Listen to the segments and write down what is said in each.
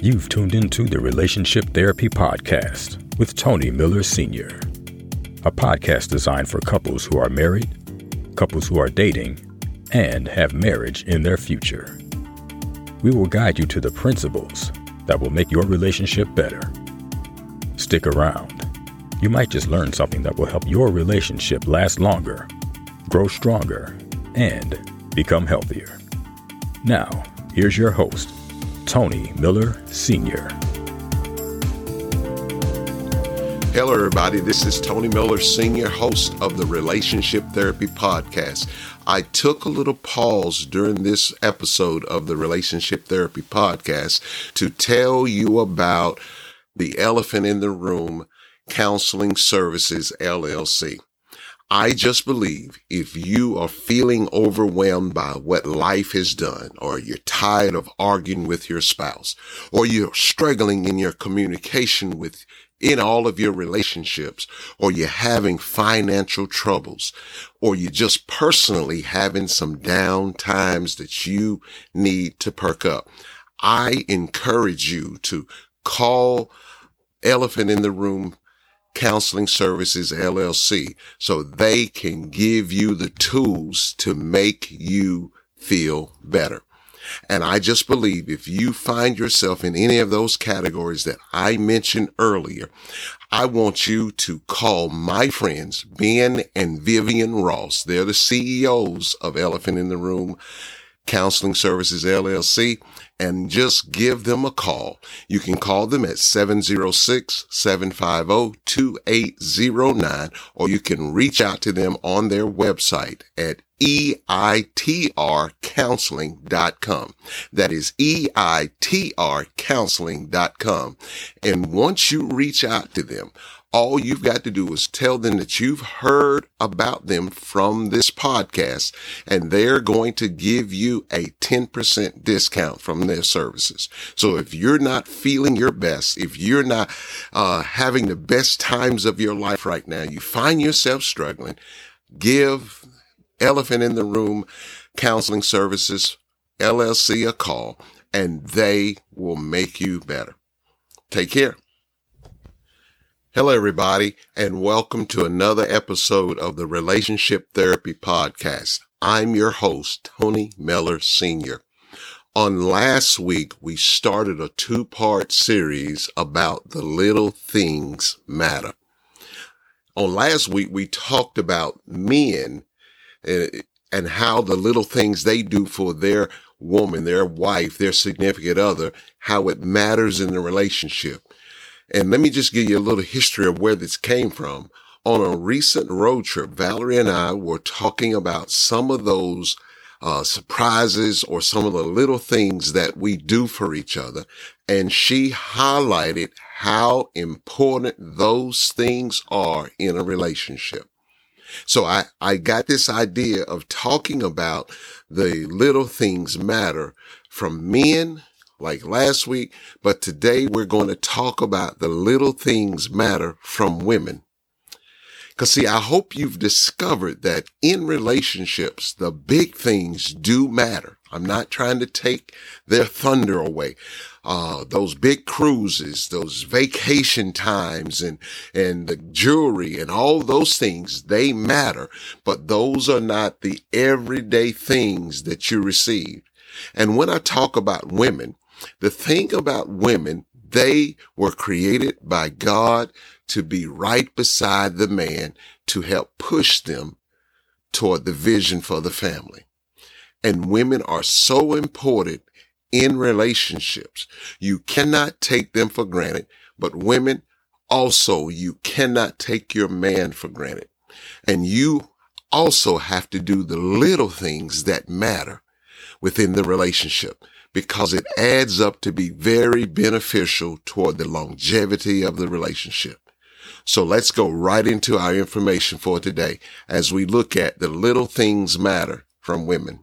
You've tuned into the Relationship Therapy Podcast with Tony Miller Sr., a podcast designed for couples who are married, couples who are dating, and have marriage in their future. We will guide you to the principles that will make your relationship better. Stick around. You might just learn something that will help your relationship last longer, grow stronger, and become healthier. Now, here's your host, Tony Miller Sr. Hello, everybody. This is Tony Miller, Sr., host of the Relationship Therapy Podcast. I took a little pause during this episode of the Relationship Therapy Podcast to tell you about the Elephant in the Room Counseling Services, LLC. I just believe if you are feeling overwhelmed by what life has done, or you're tired of arguing with your spouse, or you're struggling in your communication with in all of your relationships, or you're having financial troubles, or you're just personally having some down times that you need to perk up. I encourage you to call Elephant in the Room Counseling Services LLC so they can give you the tools to make you feel better. And I just believe if you find yourself in any of those categories that I mentioned earlier, I want you to call my friends, Ben and Vivian Ross. They're the CEOs of Elephant in the Room Counseling Services LLC and just give them a call. You can call them at 706-750-2809 or you can reach out to them on their website at eitrcounseling.com. That is eitrcounseling.com. And once you reach out to them, all you've got to do is tell them that you've heard about them from this podcast and they're going to give you a 10% discount from their services. So if you're not feeling your best, if you're not uh, having the best times of your life right now, you find yourself struggling, give Elephant in the Room Counseling Services LLC a call and they will make you better. Take care. Hello, everybody, and welcome to another episode of the Relationship Therapy Podcast. I'm your host, Tony Miller Sr. On last week, we started a two part series about the little things matter. On last week, we talked about men and, and how the little things they do for their woman, their wife, their significant other, how it matters in the relationship. And let me just give you a little history of where this came from. On a recent road trip, Valerie and I were talking about some of those uh, surprises or some of the little things that we do for each other. And she highlighted how important those things are in a relationship. So I, I got this idea of talking about the little things matter from men like last week, but today we're going to talk about the little things matter from women. Cause see, I hope you've discovered that in relationships, the big things do matter. I'm not trying to take their thunder away. Uh, those big cruises, those vacation times and, and the jewelry and all those things, they matter, but those are not the everyday things that you receive. And when I talk about women, the thing about women, they were created by God to be right beside the man to help push them toward the vision for the family. And women are so important in relationships. You cannot take them for granted, but women also, you cannot take your man for granted. And you also have to do the little things that matter within the relationship because it adds up to be very beneficial toward the longevity of the relationship. So let's go right into our information for today as we look at the little things matter from women.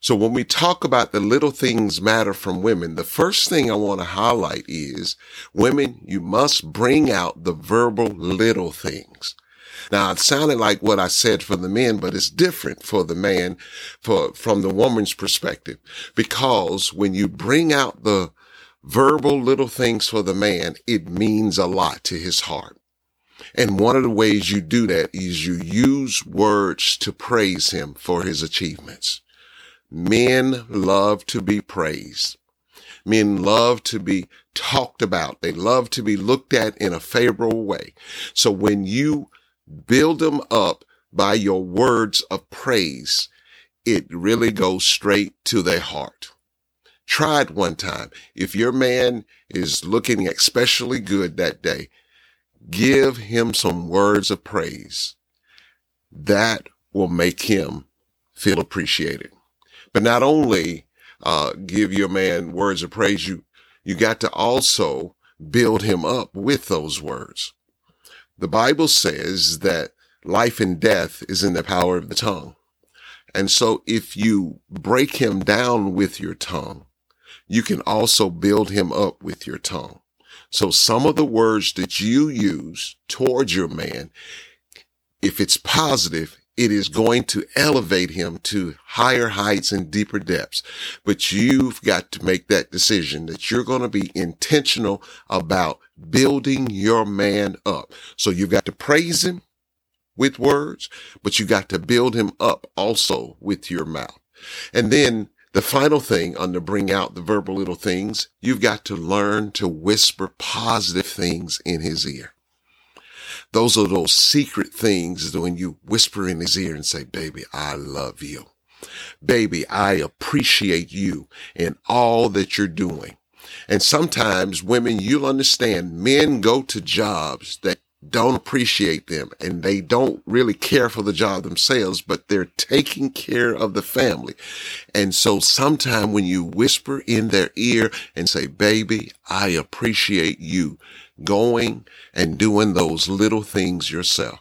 So when we talk about the little things matter from women, the first thing I want to highlight is women, you must bring out the verbal little things. Now it sounded like what I said for the men, but it's different for the man, for, from the woman's perspective, because when you bring out the verbal little things for the man, it means a lot to his heart. And one of the ways you do that is you use words to praise him for his achievements. Men love to be praised. Men love to be talked about. They love to be looked at in a favorable way. So when you build them up by your words of praise, it really goes straight to their heart. Try it one time. If your man is looking especially good that day, give him some words of praise. That will make him feel appreciated. But not only uh, give your man words of praise, you you got to also build him up with those words. The Bible says that life and death is in the power of the tongue. And so if you break him down with your tongue, you can also build him up with your tongue. So some of the words that you use towards your man, if it's positive, it is going to elevate him to higher heights and deeper depths. But you've got to make that decision that you're going to be intentional about building your man up. So you've got to praise him with words, but you got to build him up also with your mouth. And then the final thing under bring out the verbal little things, you've got to learn to whisper positive things in his ear. Those are those secret things when you whisper in his ear and say, baby, I love you. Baby, I appreciate you and all that you're doing. And sometimes women, you'll understand men go to jobs that don't appreciate them and they don't really care for the job themselves, but they're taking care of the family. And so sometime when you whisper in their ear and say, baby, I appreciate you going and doing those little things yourself.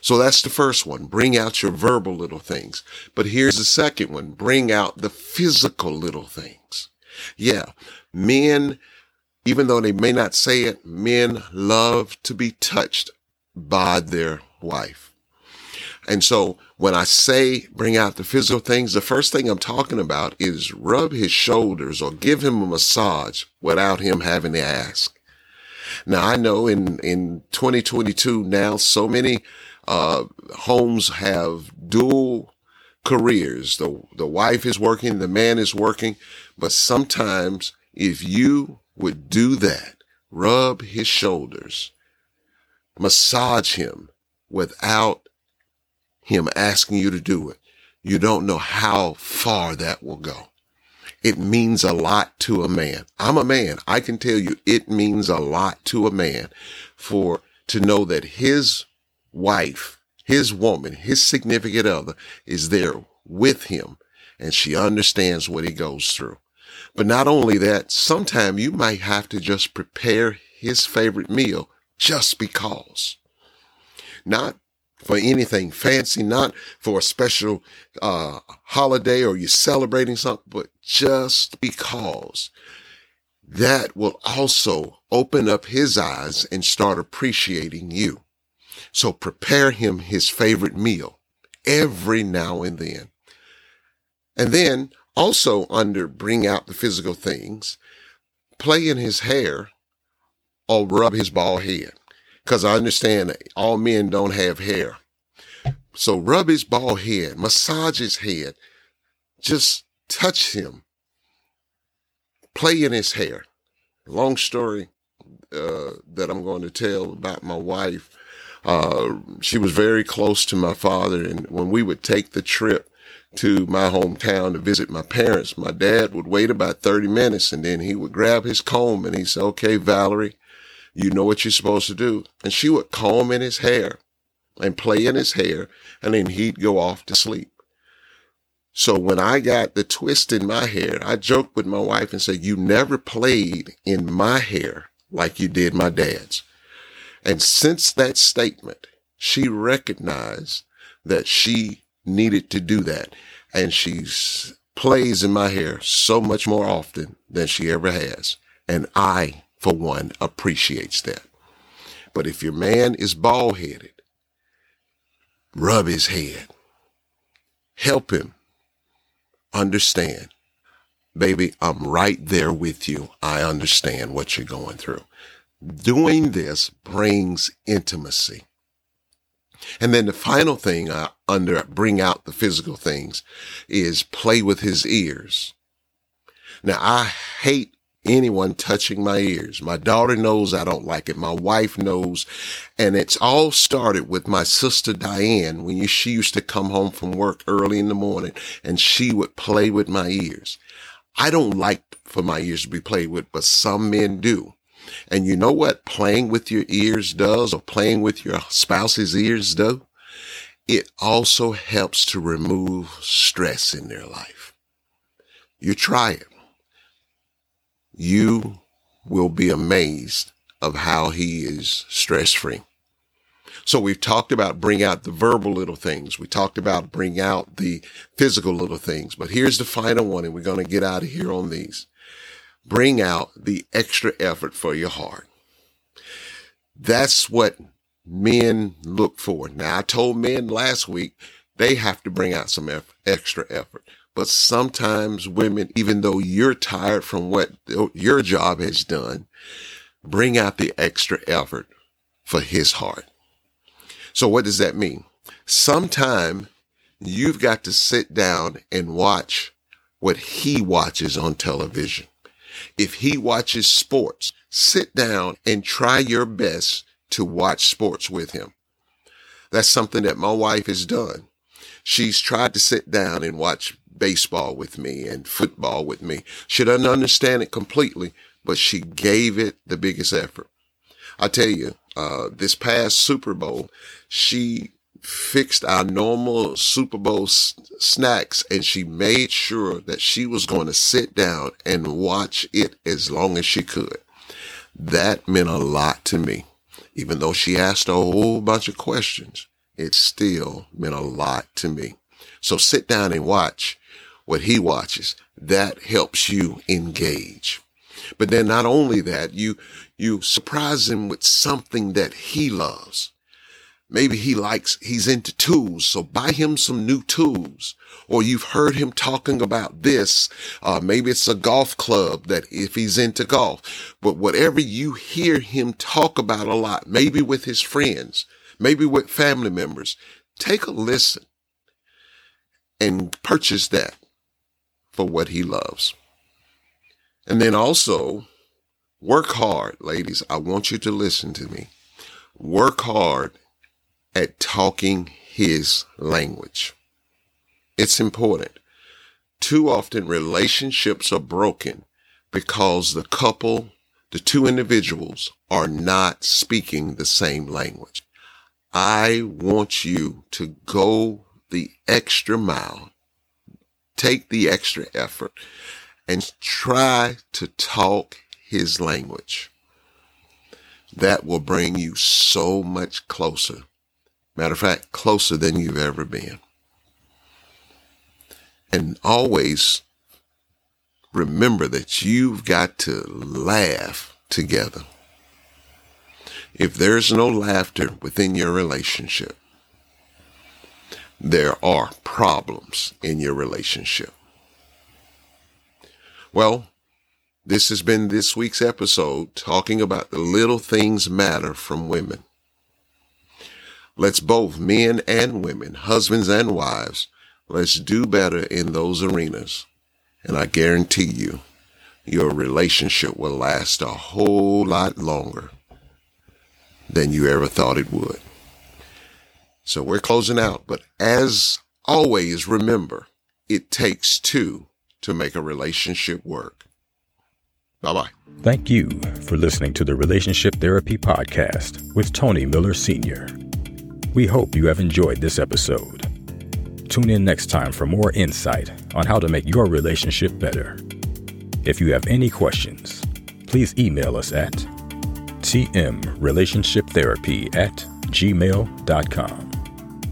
So that's the first one. Bring out your verbal little things. But here's the second one. Bring out the physical little things. Yeah. Men even though they may not say it, men love to be touched by their wife. And so when I say bring out the physical things, the first thing I'm talking about is rub his shoulders or give him a massage without him having to ask. Now I know in, in 2022 now so many, uh, homes have dual careers. The, the wife is working, the man is working, but sometimes if you would do that, rub his shoulders, massage him without him asking you to do it, you don't know how far that will go. It means a lot to a man. I'm a man. I can tell you it means a lot to a man for to know that his wife, his woman, his significant other is there with him and she understands what he goes through. But not only that, sometime you might have to just prepare his favorite meal just because. Not for anything fancy, not for a special uh, holiday or you're celebrating something, but just because. That will also open up his eyes and start appreciating you. So prepare him his favorite meal every now and then. And then also under bring out the physical things, play in his hair or rub his bald head. Cause I understand all men don't have hair. So rub his bald head, massage his head, just touch him, play in his hair. Long story uh, that I'm going to tell about my wife. Uh, she was very close to my father, and when we would take the trip, to my hometown to visit my parents, my dad would wait about 30 minutes and then he would grab his comb and he said, okay, Valerie, you know what you're supposed to do. And she would comb in his hair and play in his hair and then he'd go off to sleep. So when I got the twist in my hair, I joked with my wife and said, you never played in my hair like you did my dad's. And since that statement, she recognized that she needed to do that. And she plays in my hair so much more often than she ever has. And I, for one, appreciates that. But if your man is bald headed, rub his head. Help him understand baby, I'm right there with you. I understand what you're going through. Doing this brings intimacy. And then the final thing uh, under bring out the physical things is play with his ears. Now I hate anyone touching my ears. My daughter knows I don't like it. My wife knows. And it's all started with my sister Diane when she used to come home from work early in the morning and she would play with my ears. I don't like for my ears to be played with, but some men do. And you know what playing with your ears does or playing with your spouse's ears do? It also helps to remove stress in their life. You try it you will be amazed of how he is stress free. So we've talked about bring out the verbal little things. We talked about bring out the physical little things, but here's the final one and we're going to get out of here on these. Bring out the extra effort for your heart. That's what men look for. Now I told men last week they have to bring out some effort, extra effort. But sometimes women, even though you're tired from what your job has done, bring out the extra effort for his heart. So what does that mean? Sometime you've got to sit down and watch what he watches on television. If he watches sports, sit down and try your best to watch sports with him. That's something that my wife has done. She's tried to sit down and watch baseball with me and football with me. She doesn't understand it completely, but she gave it the biggest effort. I tell you, uh, this past Super Bowl, she fixed our normal Super Bowl s- snacks and she made sure that she was going to sit down and watch it as long as she could. That meant a lot to me. Even though she asked a whole bunch of questions, it still meant a lot to me. So sit down and watch what he watches. That helps you engage. But then not only that, you, you surprise him with something that he loves. Maybe he likes, he's into tools. So buy him some new tools. Or you've heard him talking about this. Uh, maybe it's a golf club that if he's into golf, but whatever you hear him talk about a lot, maybe with his friends, maybe with family members, take a listen and purchase that for what he loves. And then also work hard, ladies. I want you to listen to me. Work hard at talking his language. It's important. Too often relationships are broken because the couple, the two individuals are not speaking the same language. I want you to go the extra mile take the extra effort and try to talk his language. That will bring you so much closer. Matter of fact, closer than you've ever been. And always remember that you've got to laugh together. If there's no laughter within your relationship, there are problems in your relationship. Well, this has been this week's episode talking about the little things matter from women. Let's both, men and women, husbands and wives, let's do better in those arenas. And I guarantee you, your relationship will last a whole lot longer than you ever thought it would. So we're closing out. But as always, remember, it takes two to make a relationship work. Bye bye. Thank you for listening to the Relationship Therapy Podcast with Tony Miller Sr. We hope you have enjoyed this episode. Tune in next time for more insight on how to make your relationship better. If you have any questions, please email us at tmrelationshiptherapy at gmail.com.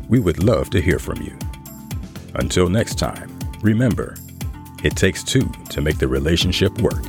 We would love to hear from you. Until next time, remember, it takes two to make the relationship work.